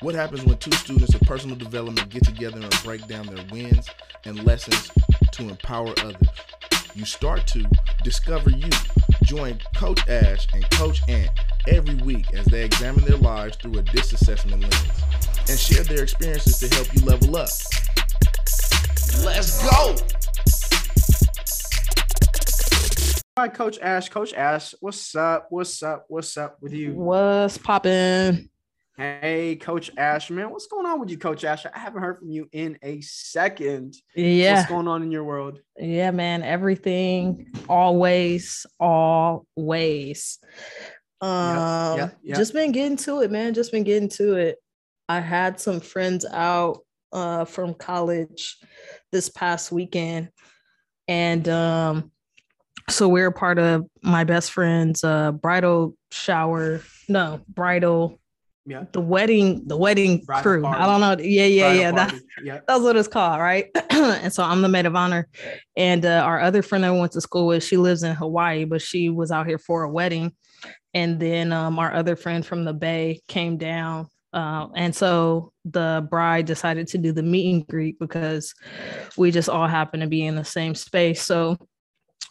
What happens when two students of personal development get together and break down their wins and lessons to empower others? You start to discover you. Join Coach Ash and Coach Ant every week as they examine their lives through a DISC assessment lens and share their experiences to help you level up. Let's go! Hi, Coach Ash. Coach Ash, what's up? What's up? What's up with you? What's poppin'? Hey, Coach Ash, man, what's going on with you, Coach Ash? I haven't heard from you in a second. Yeah. What's going on in your world? Yeah, man. Everything, always, always. Um, yep, yep. just been getting to it, man. Just been getting to it. I had some friends out uh from college this past weekend, and um, so we're part of my best friend's uh bridal shower. No, bridal Yeah. the wedding, the wedding Bridal crew. party. I don't know. Yeah, yeah, Bridal yeah. That's yeah. that's what it's called, right? and so I'm the maid of honor. And uh, our other friend we went to school with, she lives in Hawaii, but she was out here for a wedding. And then um, our other friend from the Bay came down. Uh, and so the bride decided to do the meet and greet because we just all happened to be in the same space. So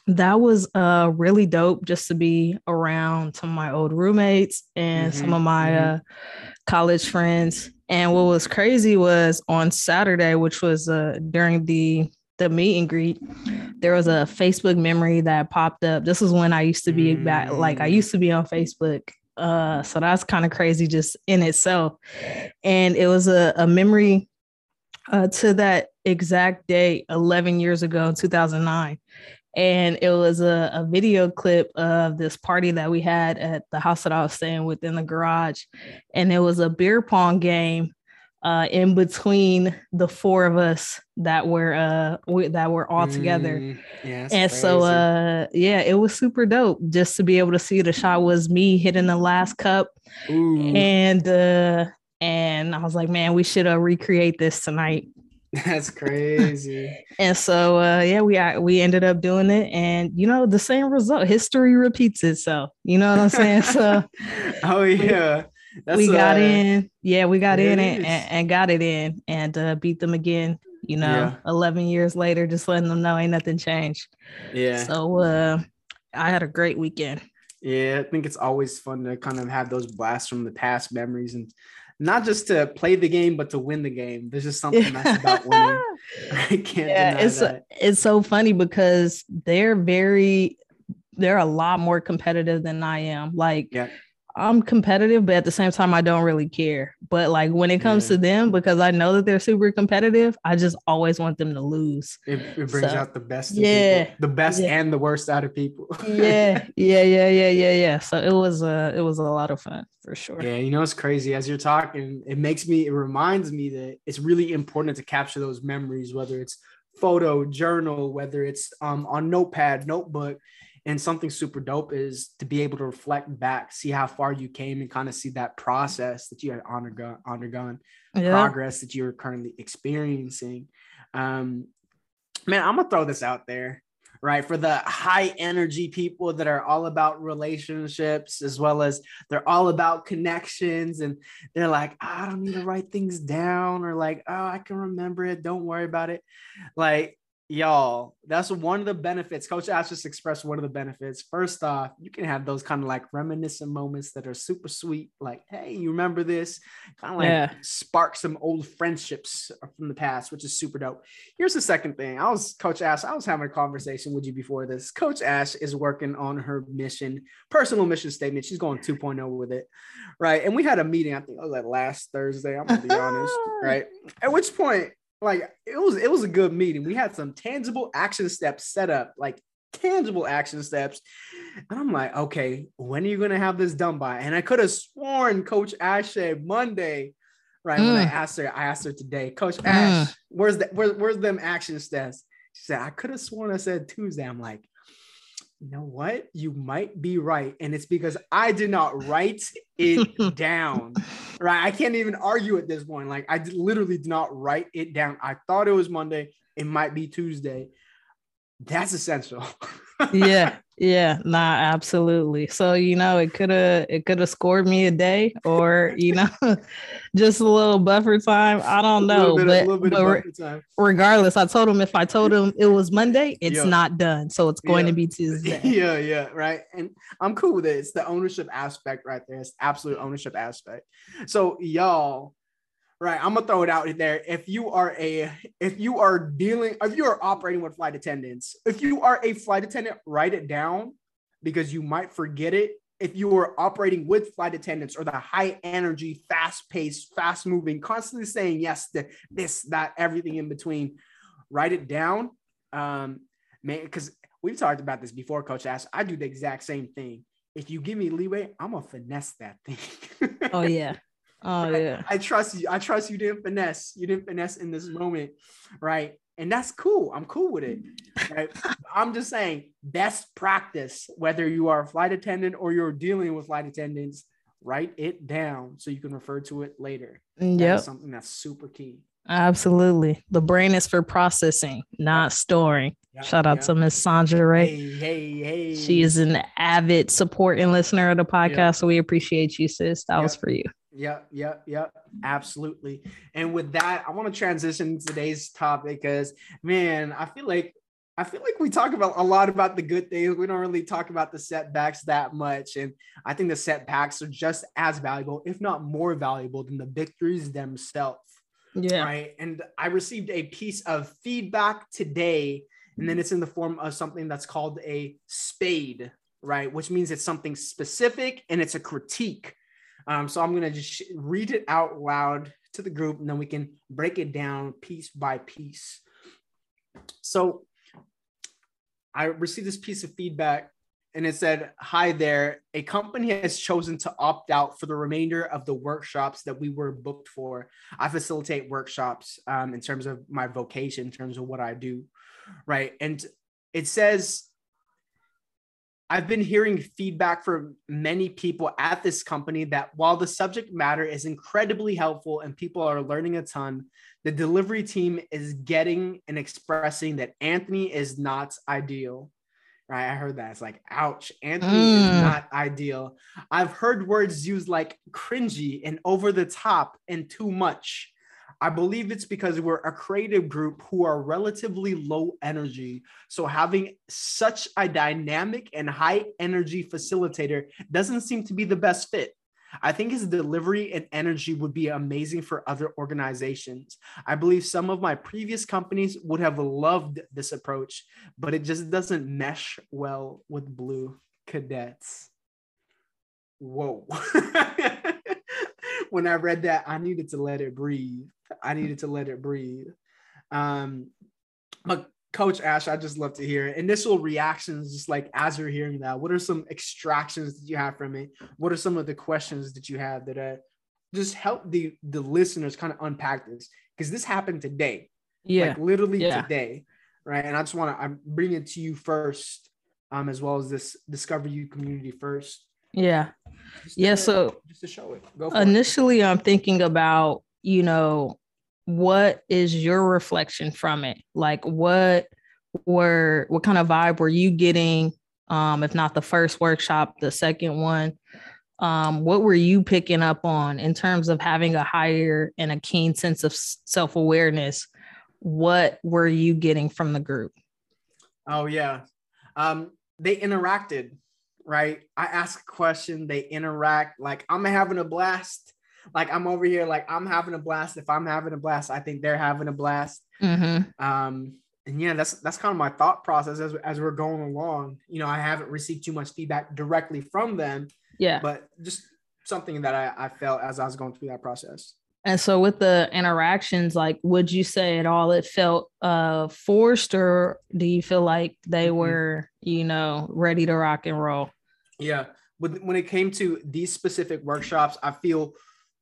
that was uh, really dope just to be around some of my old roommates and some Mhm, of my mhm. uh, college friends. And what was crazy was on Saturday, which was uh, during the the meet and greet, there was a Facebook memory that popped up. This is when I used to be back, like I Mm. used to be on Facebook. Uh, so that's kind of crazy just in itself. And it was a, a memory uh, to that exact date 11 years ago, 2009 and it was a, a video clip of this party that we had at the house that I was staying with in the garage, and it was a beer pong game uh, in between the four of us that were uh, we, that were all together. Mm, yeah, And so, uh, yeah, it was super dope just to be able to see the shot was me hitting the last cup, Ooh, and uh, and I was like, man, we should uh, recreate this tonight. that's crazy. And so, uh, yeah, we uh, we ended up doing it, and you know, the same result. History repeats itself. You know what I'm saying? So oh yeah, that's we got uh, in, yeah, we got in it and, and, and got it in, and uh, beat them again. You know, Yeah. 11 years later, just letting them know ain't nothing changed. Yeah, So uh, I had a great weekend. yeah. I think it's always fun to kind of have those blasts from the past memories and not just to play the game, but to win the game. There's just something nice about winning. I can't yeah, deny it's that. it's so funny because they're very they're a lot more competitive than I am. Like Yeah. I'm competitive, but at the same time I don't really care. But like when it comes Yeah. to them, because I know that they're super competitive, I just always want them to lose. It, it brings So, out the best. yeah, people, the best yeah. and the worst out of people. Yeah, yeah, yeah, yeah, yeah, yeah. So it was uh it was a lot of fun for sure. Yeah, you know it's crazy. As you're talking, it makes me, it reminds me that it's really important to capture those memories, whether it's photo, journal, whether it's um, on notepad, notebook. And something super dope is to be able to reflect back, see how far you came, and kind of see that process that you had undergone, undergone Yeah. progress that you're currently experiencing. Um, man, I'm gonna throw this out there, right? For the high energy people that are all about relationships, as well as they're all about connections, and they're like, I don't need to write things down, or like, oh, I can remember it. Don't worry about it. Like, y'all, that's one of the benefits. Coach Ash just expressed one of the benefits. First off, you can have those kind of like reminiscent moments that are super sweet, like, hey, you remember this? Kind of like Yeah. spark some old friendships from the past, which is super dope. Here's the second thing. I was Coach Ash, I was having a conversation with you before this. Coach Ash is working on her mission, personal mission statement. She's going 2.0 with it. Right. And we had a meeting, I think it was like last Thursday. I'm gonna be honest. Right. At which point, like it was it was a good meeting. We had some tangible action steps set up, like tangible action steps. And I'm like, okay, when are you gonna have this done by? And I could have sworn Coach Ash said Monday, right? When I Mm. asked her, I asked her today, Coach Ash, where's the Where, where's them action steps? She said, I could have sworn I said Tuesday. I'm like, you know what? You might be right. And it's because I did not write it down. Right. I can't even argue at this point. Like, I literally did not write it down. I thought it was Monday. It might be Tuesday. That's essential. yeah, yeah, nah, absolutely. So you know, it could have it could have scored me a day, or you know, just a little buffer time. I don't know, bit, but, but regardless, I told him if I told him it was Monday, it's yeah. not done, so it's going yeah. to be Tuesday. yeah, yeah, right. And I'm cool with it. It's the ownership aspect right there. It's absolute ownership aspect. So y'all right i'm gonna throw it out there. If you are a if you are dealing if you are operating with flight attendants if you are a flight attendant write it down because you might forget it. If you are operating with flight attendants or the high energy fast paced fast moving constantly saying yes to this that everything in between write it down. Um man because we've talked about this before Coach Ash i do the exact same thing. If you give me leeway i'm gonna finesse that thing. Oh yeah Oh right? yeah. I trust you. I trust you didn't finesse. You didn't finesse in this mm-hmm. moment, right? And that's cool. I'm cool with it. Right? I'm just saying, best practice, whether you are a flight attendant or you're dealing with flight attendants, write it down so you can refer to it later. Mm, yeah, something that's super key. Absolutely. The brain is for processing, not storing. Yep, Shout out yep. to Miss Sandra Ray. Hey, hey, hey. She is an avid support and listener of the podcast. Yep. So we appreciate you, sis. That was for you. Yep, yep, yep, absolutely. And with that, I want to transition to today's topic because, man, I feel like I feel like we talk about a lot about the good things. We don't really talk about the setbacks that much, and I think the setbacks are just as valuable, if not more valuable, than the victories themselves. Yeah. Right. And I received a piece of feedback today, and then it's in the form of something that's called a spade, right? Which means it's something specific and it's a critique um, so I'm going to just read it out loud to the group and then we can break it down piece by piece. So I received this piece of feedback and it said, Hi there. A company has chosen to opt out for the remainder of the workshops that we were booked for. I facilitate workshops um, in terms of my vocation, in terms of what I do. Right. And it says, I've been hearing feedback from many people at this company that while the subject matter is incredibly helpful and people are learning a ton, the delivery team is getting and expressing that Anthony is not ideal. Right. I heard that. It's like, ouch, Anthony mm. is not ideal. I've heard words used like cringy and over the top and too much. I believe it's because we're a creative group who are relatively low energy. So having such a dynamic and high energy facilitator doesn't seem to be the best fit. I think his delivery and energy would be amazing for other organizations. I believe some of my previous companies would have loved this approach, but it just doesn't mesh well with Blue Cadets. Whoa. when I read that, I needed to let it breathe. I needed to let it breathe. Um, but Coach Ash, I just love to hear initial reactions, just like as you're hearing that. What are some extractions that you have from it? What are some of the questions that you have that uh, just help the the listeners kind of unpack this? Because this happened today, yeah, like literally yeah. today, right? And I just want to I'm bringing it to you first, um, as well as this Discover You community first. Yeah, just yeah. To, so just to show it, Go initially, it. I'm thinking about you know, what is your reflection from it? Like what were what kind of vibe were you getting? Um, if not the first workshop, the second one. Um, what were you picking up on in terms of having a higher and a keen sense of self-awareness? What were you getting from the group? Oh yeah. Um, they interacted, right? I ask a question, they interact like I'm having a blast like I'm over here, like I'm having a blast. If I'm having a blast, I think they're having a blast. Mm-hmm. Um, and yeah, that's that's kind of my thought process as as we're going along. You know, I haven't received too much feedback directly from them. Yeah, but just something that I, I felt as I was going through that process. And so with the interactions, like would you say at all it felt uh forced or do you feel like they mm-hmm. were, you know, ready to rock and roll? Yeah. When, when it came to these specific workshops, I feel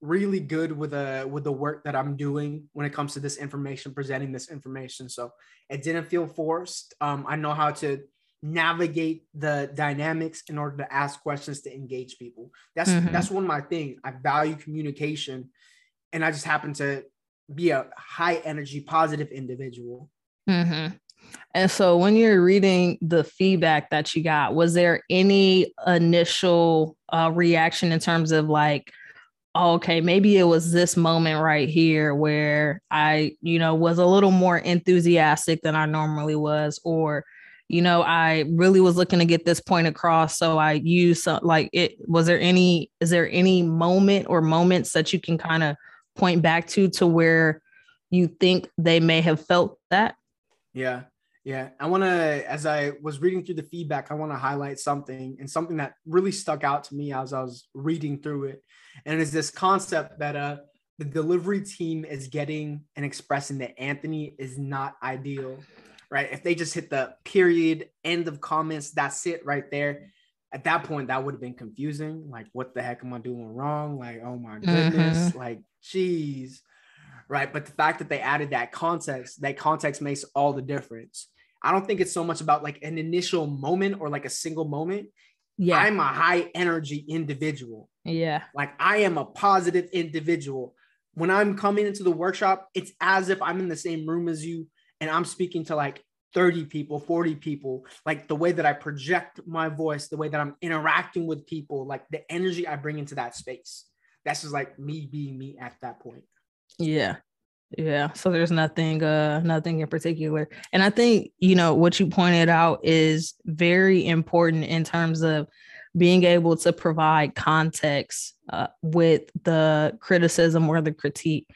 really good with a with the work that I'm doing when it comes to this information, presenting this information. So it didn't feel forced. Um, I know how to navigate the dynamics in order to ask questions to engage people. That's mm-hmm. that's one of my things. I value communication, and I just happen to be a high energy, positive individual. Mm-hmm. And so when you're reading the feedback that you got, was there any initial uh, reaction in terms of like, okay, maybe it was this moment right here where I, you know, was a little more enthusiastic than I normally was, or, you know, I really was looking to get this point across. So I used some, like it, was there any, is there any moment or moments that you can kind of point back to, to where you think they may have felt that? Yeah. Yeah, I want to, as I was reading through the feedback, I want to highlight something and something that really stuck out to me as I was reading through it. And it's this concept that uh, the delivery team is getting and expressing that Anthony is not ideal, right? If they just hit the period, end of comments, that's it right there. At that point, that would have been confusing. Like, what the heck am I doing wrong? Like, oh my goodness, mm-hmm. like, geez right? But the fact that they added that context, that context makes all the difference. I don't think it's so much about like an initial moment or like a single moment. Yeah. I'm a high energy individual. Yeah. Like I am a positive individual. When I'm coming into the workshop, it's as if I'm in the same room as you and I'm speaking to like 30 people, 40 people. Like the way that I project my voice, the way that I'm interacting with people, like the energy I bring into that space. That's just like me being me at that point. Yeah. Yeah. So there's nothing uh nothing in particular. And I think, you know, what you pointed out is very important in terms of being able to provide context uh, with the criticism or the critique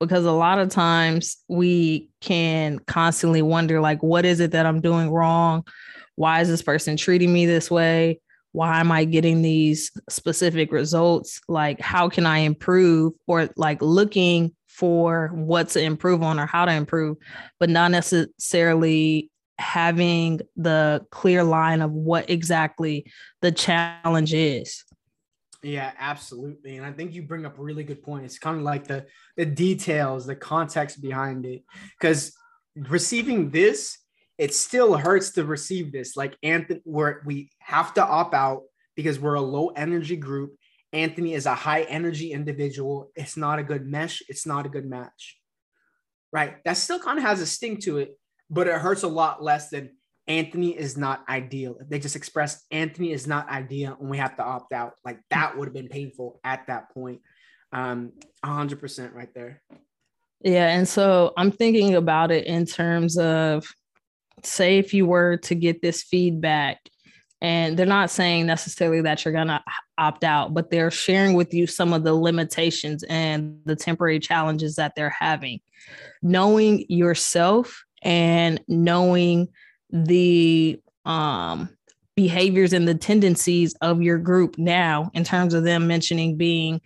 because a lot of times we can constantly wonder like what is it that I'm doing wrong? Why is this person treating me this way? Why am I getting these specific results? Like how can I improve or like looking for what to improve on or how to improve, but not necessarily having the clear line of what exactly the challenge is. Yeah, absolutely. And I think you bring up a really good point. It's kind of like the the details, the context behind it. Because receiving this, it still hurts to receive this. Like Anthony, where we have to opt out because we're a low energy group Anthony is a high energy individual. It's not a good mesh. It's not a good match. Right. That still kind of has a sting to it, but it hurts a lot less than Anthony is not ideal. If they just express Anthony is not ideal and we have to opt out, like that would have been painful at that point. Um, 100% right there. Yeah. And so I'm thinking about it in terms of say, if you were to get this feedback and they're not saying necessarily that you're going to opt out but they're sharing with you some of the limitations and the temporary challenges that they're having knowing yourself and knowing the um, behaviors and the tendencies of your group now in terms of them mentioning being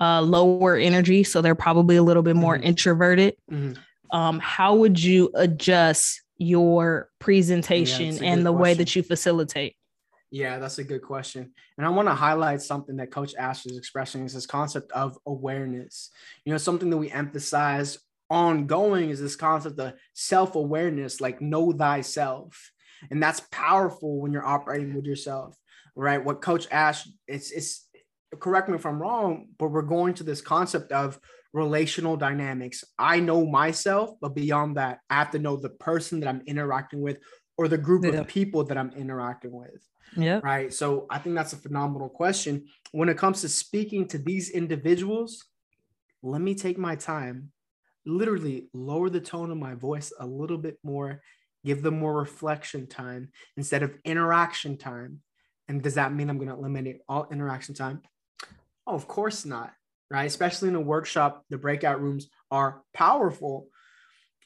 uh, lower energy so they're probably a little bit more mm-hmm. introverted mm-hmm. Um, how would you adjust your presentation yeah, and the question. way that you facilitate yeah, that's a good question. And I want to highlight something that Coach Ash is expressing is this concept of awareness. You know, something that we emphasize ongoing is this concept of self-awareness, like know thyself. And that's powerful when you're operating with yourself, right? What Coach Ash, it's it's correct me if I'm wrong, but we're going to this concept of relational dynamics. I know myself, but beyond that, I have to know the person that I'm interacting with or the group yeah. of people that I'm interacting with. Yeah. Right. So I think that's a phenomenal question. When it comes to speaking to these individuals, let me take my time, literally lower the tone of my voice a little bit more, give them more reflection time instead of interaction time. And does that mean I'm going to eliminate all interaction time? Oh, of course not. Right. Especially in a workshop, the breakout rooms are powerful.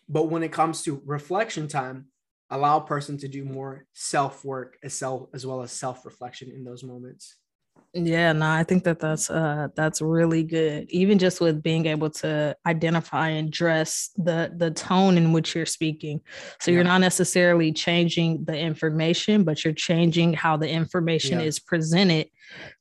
But when it comes to reflection time, allow a person to do more self work as self as well as self reflection in those moments yeah no i think that that's uh that's really good even just with being able to identify and dress the the tone in which you're speaking so yeah. you're not necessarily changing the information but you're changing how the information yeah. is presented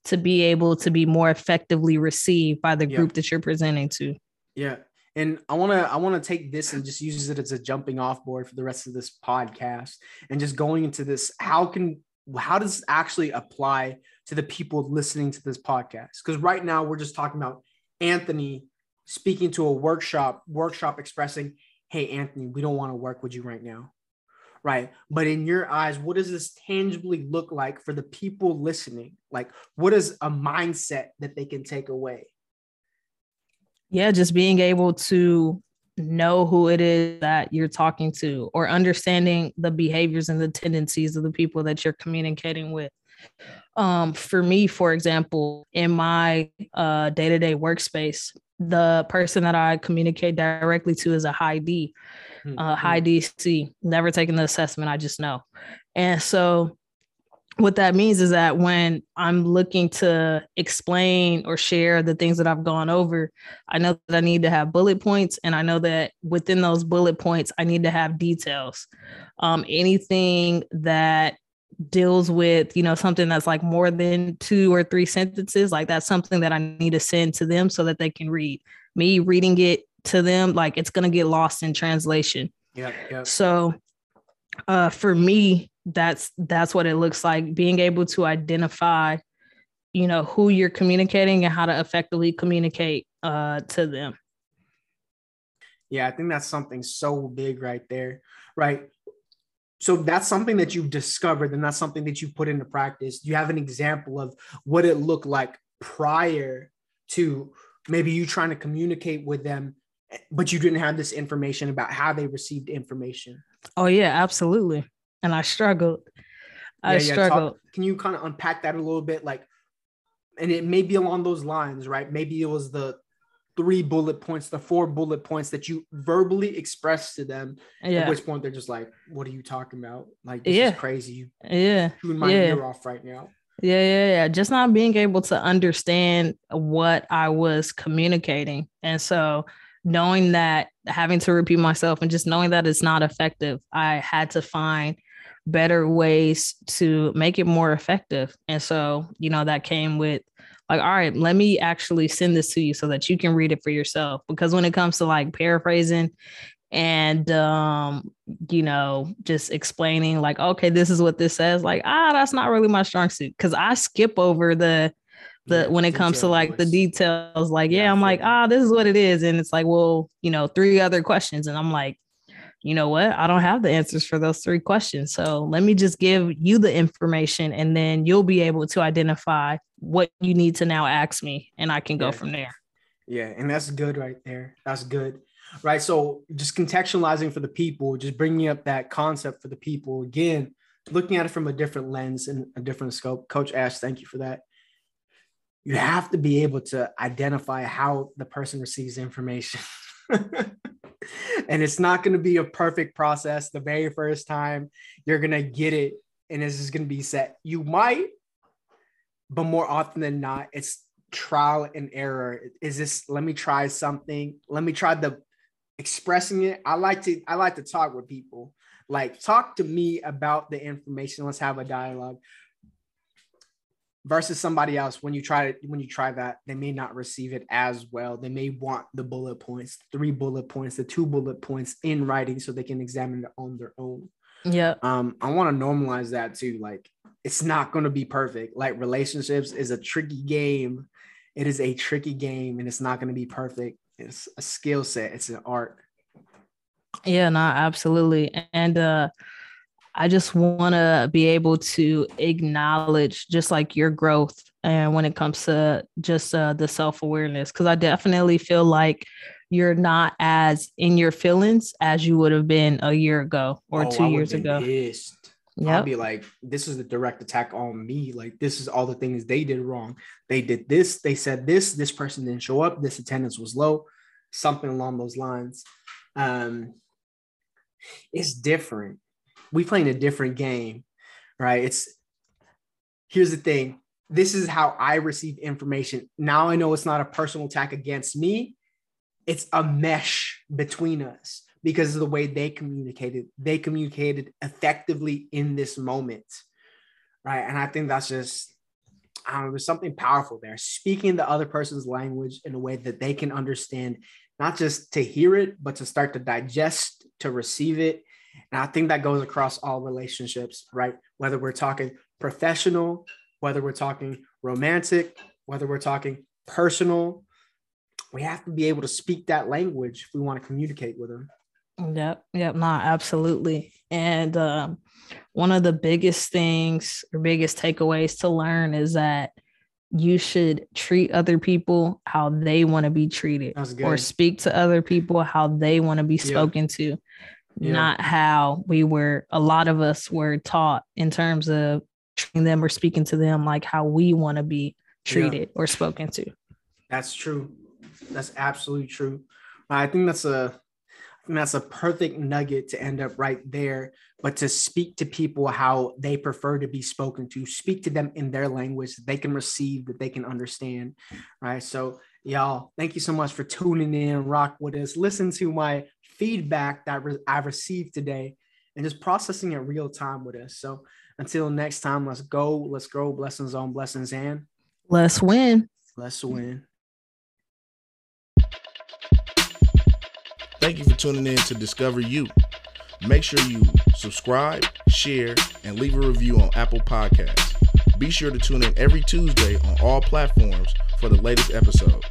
to be able to be more effectively received by the group yeah. that you're presenting to yeah and I want to I want to take this and just use it as a jumping off board for the rest of this podcast and just going into this how can how does actually apply to the people listening to this podcast because right now we're just talking about Anthony speaking to a workshop workshop expressing hey Anthony we don't want to work with you right now right? But in your eyes, what does this tangibly look like for the people listening? Like, what is a mindset that they can take away? Yeah, just being able to know who it is that you're talking to or understanding the behaviors and the tendencies of the people that you're communicating with. Um, for me, for example, in my uh, day-to-day workspace, the person that I communicate directly to is a high D, mm-hmm. uh, high DC. Never taken the assessment, I just know. And so, what that means is that when I'm looking to explain or share the things that I've gone over, I know that I need to have bullet points, and I know that within those bullet points, I need to have details. Um, anything that deals with you know something that's like more than two or three sentences like that's something that i need to send to them so that they can read. Me reading it to them like it's going to get lost in translation. Yeah yeah. So uh for me that's that's what it looks like being able to identify you know who you're communicating and how to effectively communicate uh to them. Yeah i think that's something so big right there right? So that's something that you've discovered and that's something that you put into practice. Do you have an example of what it looked like prior to maybe you trying to communicate with them but you didn't have this information about how they received information. Oh yeah absolutely and i struggled i yeah, struggled talk, can you kind of unpack that a little bit like and it may be along those lines right maybe it was the three bullet points, the four bullet points that you verbally expressed to them. Yeah. At which point they're just like, "What are you talking about? Like this yeah. is crazy. You yeah, chewing my yeah. ear off right now." Yeah, yeah, yeah. Just not being able to understand what I was communicating, and so knowing that having to repeat myself and just knowing that it's not effective, I had to find better ways to make it more effective. And so, you know, that came with like, all right, let me actually send this to you so that you can read it for yourself. Because when it comes to like paraphrasing and um, you know, just explaining like, okay, this is what this says, like, ah, that's not really my strong suit. Cause I skip over the the when it comes to like the details, like, yeah I'm like, ah, this is what it is. And it's like, well, you know, three other questions. And I'm like, you know what? I don't have the answers for those three questions. So let me just give you the information and then you'll be able to identify what you need to now ask me and I can go yeah. from there. Yeah. And that's good right there. That's good. Right. So just contextualizing for the people, just bringing up that concept for the people again, looking at it from a different lens and a different scope. Coach Ash, thank you for that. You have to be able to identify how the person receives information. and it's not going to be a perfect process the very first time you're going to get it and this is going to be set. You might, but more often than not, it's trial and error. Is this, let me try something. Let me try the expressing it. I like to, I like to talk with people. Like talk to me about the information. Let's have a dialogue versus somebody else when you try when you try that they may not receive it as well. They may want the bullet points three bullet points the two bullet points in writing so they can examine it on their own. Yeah. Um i want to normalize that too like it's not going to be perfect. Like relationships is a tricky game. It is a tricky game and it's not going to be perfect. It's a skill set it's an art. Yeah no absolutely. And uh I just want to be able to acknowledge just like your growth and when it comes to just uh, the self awareness, because I definitely feel like you're not as in your feelings as you would have been a year ago or oh, two years ago. Yeah, I'd be like, this is a direct attack on me. Like, this is all the things they did wrong. They did this, they said this, this person didn't show up, this attendance was low, something along those lines. Um, it's different we playing a different game, right? It's here's the thing. This is how I receive information. Now I know it's not a personal attack against me. It's a mesh between us because of the way they communicated. They communicated effectively in this moment. Right. And I think that's just I don't know, there's something powerful there. Speaking the other person's language in a way that they can understand, not just to hear it, but to start to digest, to receive it, and I think that goes across all relationships, right? Whether we're talking professional, whether we're talking romantic, whether we're talking personal, we have to be able to speak that language if we want to communicate with them. Yep, yep, not absolutely. And um, one of the biggest things or biggest takeaways to learn is that you should treat other people how they want to be treated or speak to other people how they want to be spoken yeah. to yeah. not how we were a lot of us were taught in terms of treating them or speaking to them like how we want to be treated yeah. or spoken to that's true that's absolutely true i think that's a that's a perfect nugget to end up right there. But to speak to people how they prefer to be spoken to, speak to them in their language that they can receive, that they can understand. Right. So, y'all, thank you so much for tuning in, rock with us, listen to my feedback that re- I received today and just processing it real time with us. So, until next time, let's go, let's grow, blessings on blessings, and let's win. Let's win. Thank you for tuning in to Discover You. Make sure you subscribe, share, and leave a review on Apple Podcasts. Be sure to tune in every Tuesday on all platforms for the latest episode.